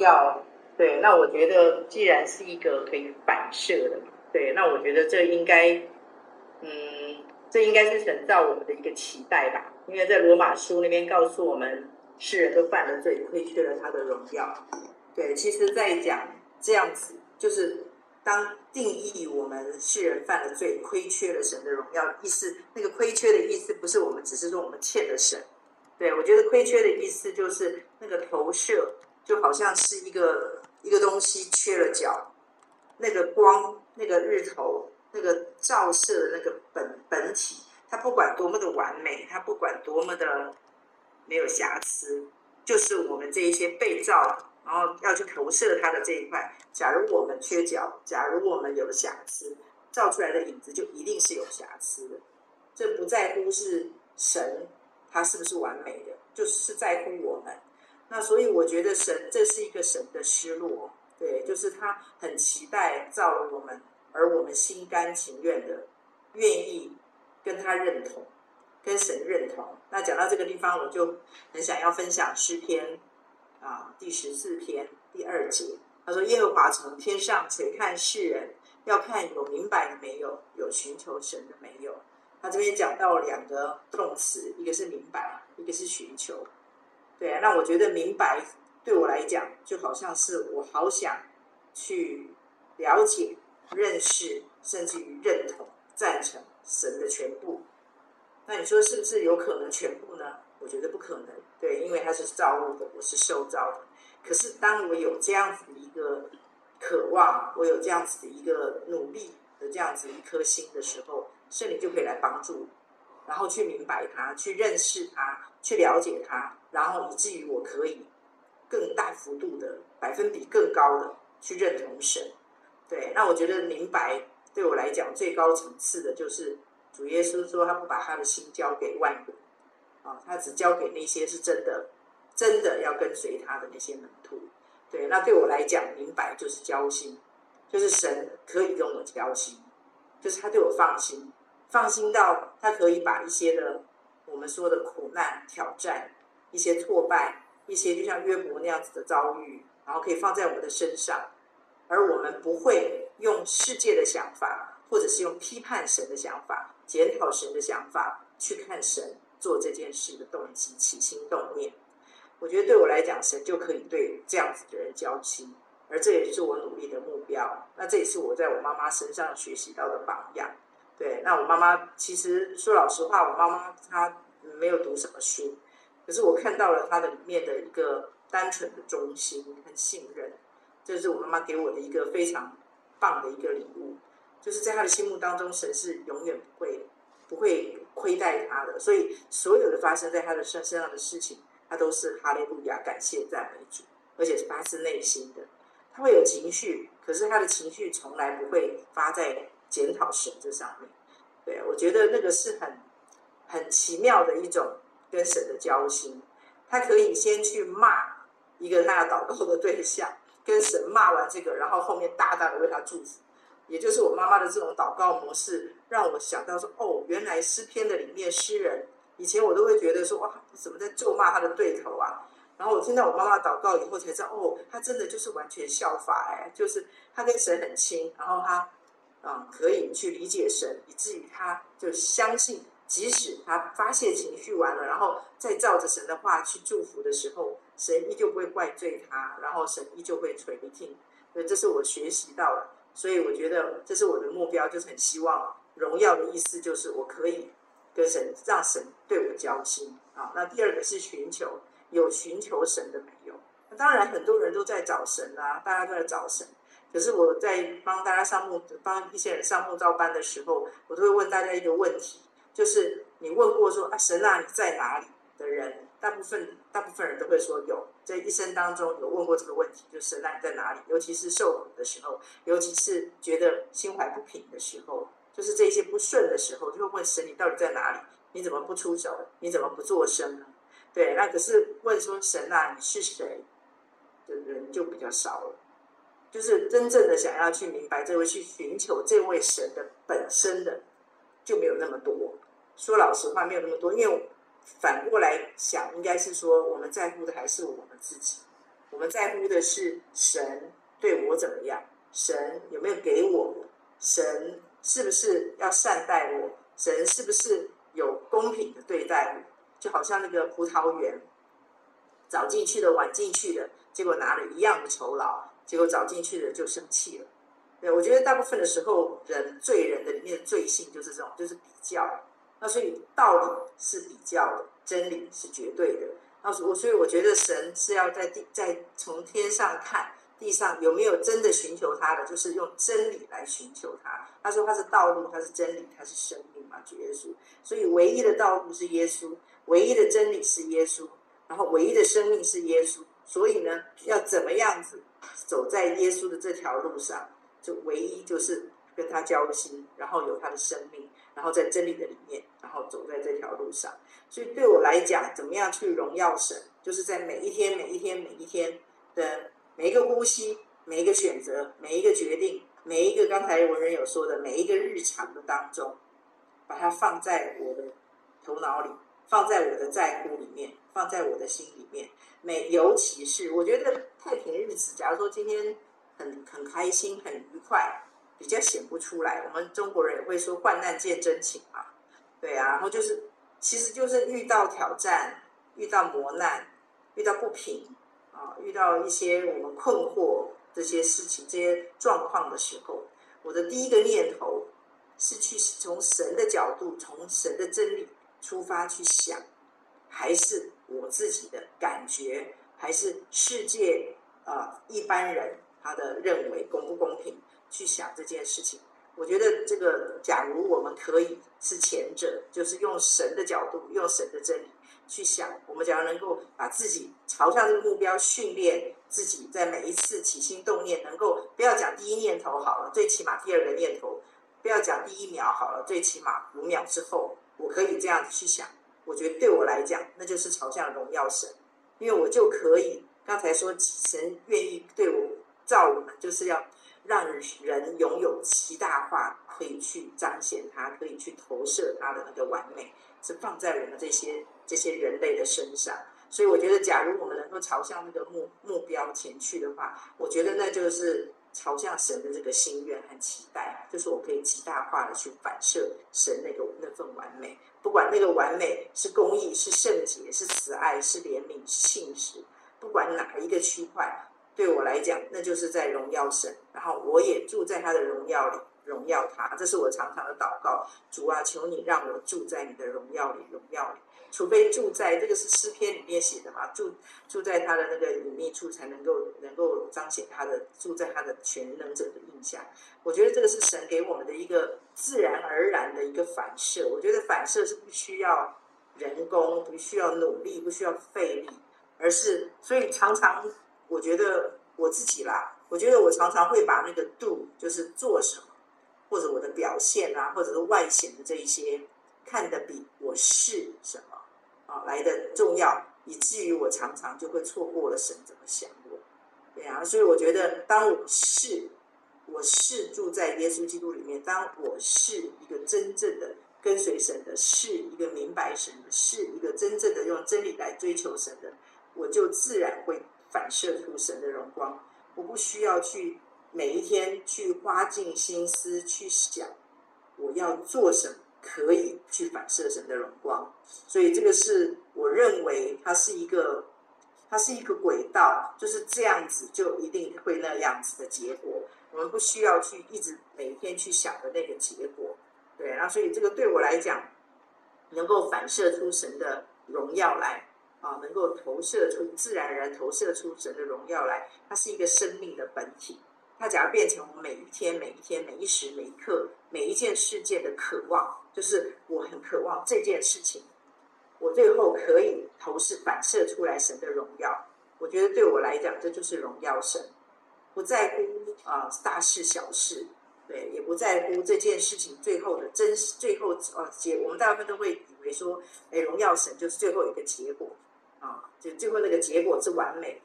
要，对，那我觉得既然是一个可以反射的，对，那我觉得这应该，嗯，这应该是神造我们的一个期待吧，因为在罗马书那边告诉我们，世人都犯了罪，亏缺了他的荣耀，对，其实在讲这样子，就是当定义我们世人犯了罪，亏缺了神的荣耀，意思那个亏缺的意思不是我们只是说我们欠了神。对，我觉得亏缺的意思就是那个投射，就好像是一个一个东西缺了角，那个光，那个日头，那个照射的那个本本体，它不管多么的完美，它不管多么的没有瑕疵，就是我们这一些被照，然后要去投射它的这一块。假如我们缺角，假如我们有瑕疵，照出来的影子就一定是有瑕疵的。这不在乎是神。他是不是完美的，就是在乎我们。那所以我觉得神这是一个神的失落，对，就是他很期待造了我们，而我们心甘情愿的愿意跟他认同，跟神认同。那讲到这个地方，我就很想要分享诗篇啊第十四篇第二节，他说：“耶和华从天上垂看世人，要看有明白的没有，有寻求神的没有。”他这边讲到两个动词，一个是明白，一个是寻求。对啊，那我觉得明白对我来讲，就好像是我好想去了解、认识，甚至于认同、赞成神的全部。那你说是不是有可能全部呢？我觉得不可能。对，因为他是造物的，我是受造的。可是当我有这样子的一个渴望，我有这样子的一个努力的这样子一颗心的时候。圣灵就可以来帮助，然后去明白它，去认识它，去了解它，然后以至于我可以更大幅度的、百分比更高的去认同神。对，那我觉得明白对我来讲最高层次的就是主耶稣说他不把他的心交给万人，啊，他只交给那些是真的、真的要跟随他的那些门徒。对，那对我来讲，明白就是交心，就是神可以跟我交心，就是他对我放心。放心到他可以把一些的我们说的苦难、挑战、一些挫败、一些就像约伯那样子的遭遇，然后可以放在我们的身上，而我们不会用世界的想法，或者是用批判神的想法、检讨神的想法去看神做这件事的动机、起心动念。我觉得对我来讲，神就可以对这样子的人交心，而这也就是我努力的目标。那这也是我在我妈妈身上学习到的榜样。对，那我妈妈其实说老实话，我妈妈她没有读什么书，可是我看到了他的里面的一个单纯的忠心很信任，这是我妈妈给我的一个非常棒的一个礼物，就是在他的心目当中，神是永远不会不会亏待他的，所以所有的发生在他的身身上的事情，他都是哈利路亚，感谢赞美主，而且是发自内心的，他会有情绪，可是他的情绪从来不会发在。检讨神这上面，对，我觉得那个是很很奇妙的一种跟神的交心。他可以先去骂一个那祷告的对象，跟神骂完这个，然后后面大大的为他祝福。也就是我妈妈的这种祷告模式，让我想到说，哦，原来诗篇的里面诗人以前我都会觉得说，哇，怎么在咒骂他的对头啊？然后我听到我妈妈祷告以后才知道，哦，他真的就是完全效法，哎，就是他跟神很亲，然后他。啊、嗯，可以去理解神，以至于他就相信，即使他发泄情绪完了，然后再照着神的话去祝福的时候，神依旧不会怪罪他，然后神依旧会垂听。所以这是我学习到了，所以我觉得这是我的目标，就是很希望荣耀的意思就是我可以跟神，让神对我交心啊。那第二个是寻求，有寻求神的没有？那当然很多人都在找神啊，大家都在找神。可是我在帮大家上木，帮一些人上木造班的时候，我都会问大家一个问题，就是你问过说啊，神啊，你在哪里的人，大部分大部分人都会说有，在一生当中有问过这个问题，就是神啊，你在哪里？尤其是受苦的时候，尤其是觉得心怀不平的时候，就是这些不顺的时候，就会问神，你到底在哪里？你怎么不出手？你怎么不作声呢？对，那可是问说神啊，你是谁的人就比较少了。就是真正的想要去明白这位，去寻求这位神的本身的，就没有那么多。说老实话，没有那么多。因为反过来想，应该是说我们在乎的还是我们自己。我们在乎的是神对我怎么样，神有没有给我，神是不是要善待我，神是不是有公平的对待我？就好像那个葡萄园，早进去的晚进去的，结果拿了一样的酬劳，结果早进去的就生气了。对，我觉得大部分的时候，人罪人的里面的罪性就是这种，就是比较。那所以道理是比较的，真理是绝对的。那我所以我觉得神是要在地在从天上看地上有没有真的寻求他的，就是用真理来寻求他。他说他是道路，他是真理，他是生命嘛，主耶稣。所以唯一的道路是耶稣，唯一的真理是耶稣，然后唯一的生命是耶稣。所以呢，要怎么样子走在耶稣的这条路上？就唯一就是跟他交心，然后有他的生命，然后在真理的里面，然后走在这条路上。所以对我来讲，怎么样去荣耀神，就是在每一天、每一天、每一天的每一个呼吸、每一个选择、每一个决定、每一个刚才文人有说的每一个日常的当中，把它放在我的头脑里，放在我的在乎里面，放在我的心里面。每尤其是我觉得太平日子，假如说今天。很很开心，很愉快，比较显不出来。我们中国人也会说“患难见真情”嘛，对啊。然后就是，其实就是遇到挑战、遇到磨难、遇到不平啊，遇到一些我们困惑这些事情、这些状况的时候，我的第一个念头是去从神的角度、从神的真理出发去想，还是我自己的感觉，还是世界啊一般人。他的认为公不公平？去想这件事情，我觉得这个，假如我们可以是前者，就是用神的角度，用神的真理去想，我们假如能够把自己朝向这个目标，训练自己，在每一次起心动念，能够不要讲第一念头好了，最起码第二个念头，不要讲第一秒好了，最起码五秒之后，我可以这样子去想。我觉得对我来讲，那就是朝向荣耀神，因为我就可以刚才说神愿意对我。造物呢就是要让人拥有极大化，可以去彰显他，可以去投射他的那个完美，是放在我们这些这些人类的身上。所以我觉得，假如我们能够朝向那个目目标前去的话，我觉得那就是朝向神的这个心愿和期待，就是我可以极大化的去反射神那个那份完美，不管那个完美是公义、是圣洁、是慈爱、是怜悯、是信实，不管哪一个区块。对我来讲，那就是在荣耀神，然后我也住在他的荣耀里，荣耀他。这是我常常的祷告，主啊，求你让我住在你的荣耀里，荣耀里。除非住在这个是诗篇里面写的嘛，住住在他的那个隐秘处，才能够能够彰显他的住在他的全能者的印象。我觉得这个是神给我们的一个自然而然的一个反射。我觉得反射是不需要人工，不需要努力，不需要费力，而是所以常常。我觉得我自己啦，我觉得我常常会把那个 do 就是做什么，或者我的表现啊，或者是外显的这一些，看得比我是什么啊来的重要，以至于我常常就会错过了神怎么想我。对啊，所以我觉得当我是我是住在耶稣基督里面，当我是一个真正的跟随神的，是一个明白神的，是一个真正的用真理来追求神的，我就自然会。反射出神的荣光，我不需要去每一天去花尽心思去想我要做什么，可以去反射神的荣光。所以这个是我认为它是一个，它是一个轨道，就是这样子就一定会那样子的结果。我们不需要去一直每一天去想的那个结果。对，然后所以这个对我来讲，能够反射出神的荣耀来。啊，能够投射出自然而然投射出神的荣耀来，它是一个生命的本体。它假如变成我们每一天、每一天、每一时、每一刻、每一件事件的渴望，就是我很渴望这件事情，我最后可以投射反射出来神的荣耀。我觉得对我来讲，这就是荣耀神，不在乎啊大事小事，对，也不在乎这件事情最后的真实，最后啊结，我们大部分都会以为说，哎，荣耀神就是最后一个结果。啊，就最后那个结果是完美，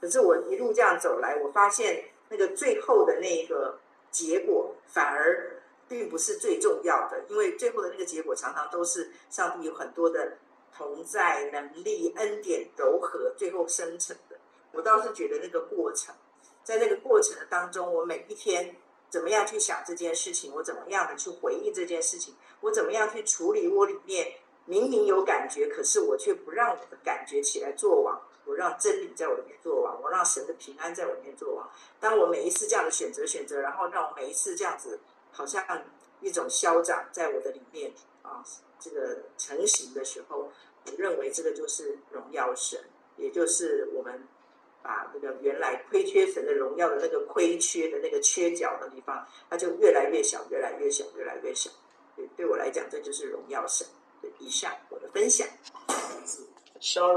可是我一路这样走来，我发现那个最后的那个结果反而并不是最重要的，因为最后的那个结果常常都是上帝有很多的同在、能力、恩典、柔和，最后生成的。我倒是觉得那个过程，在那个过程当中，我每一天怎么样去想这件事情，我怎么样的去回忆这件事情，我怎么样去处理我里面明明有感觉，可是我却不让我的感觉起来作王，我让真理在我里面作王，我让神的平安在我里面作王。当我每一次这样的选择选择，然后让我每一次这样子，好像一种消长在我的里面啊，这个成型的时候，我认为这个就是荣耀神，也就是我们。把那个原来亏缺神的荣耀的那个亏缺的那个缺角的地方，它就越来越小，越来越小，越来越小。对，对我来讲，这就是荣耀神。以上我的分享。收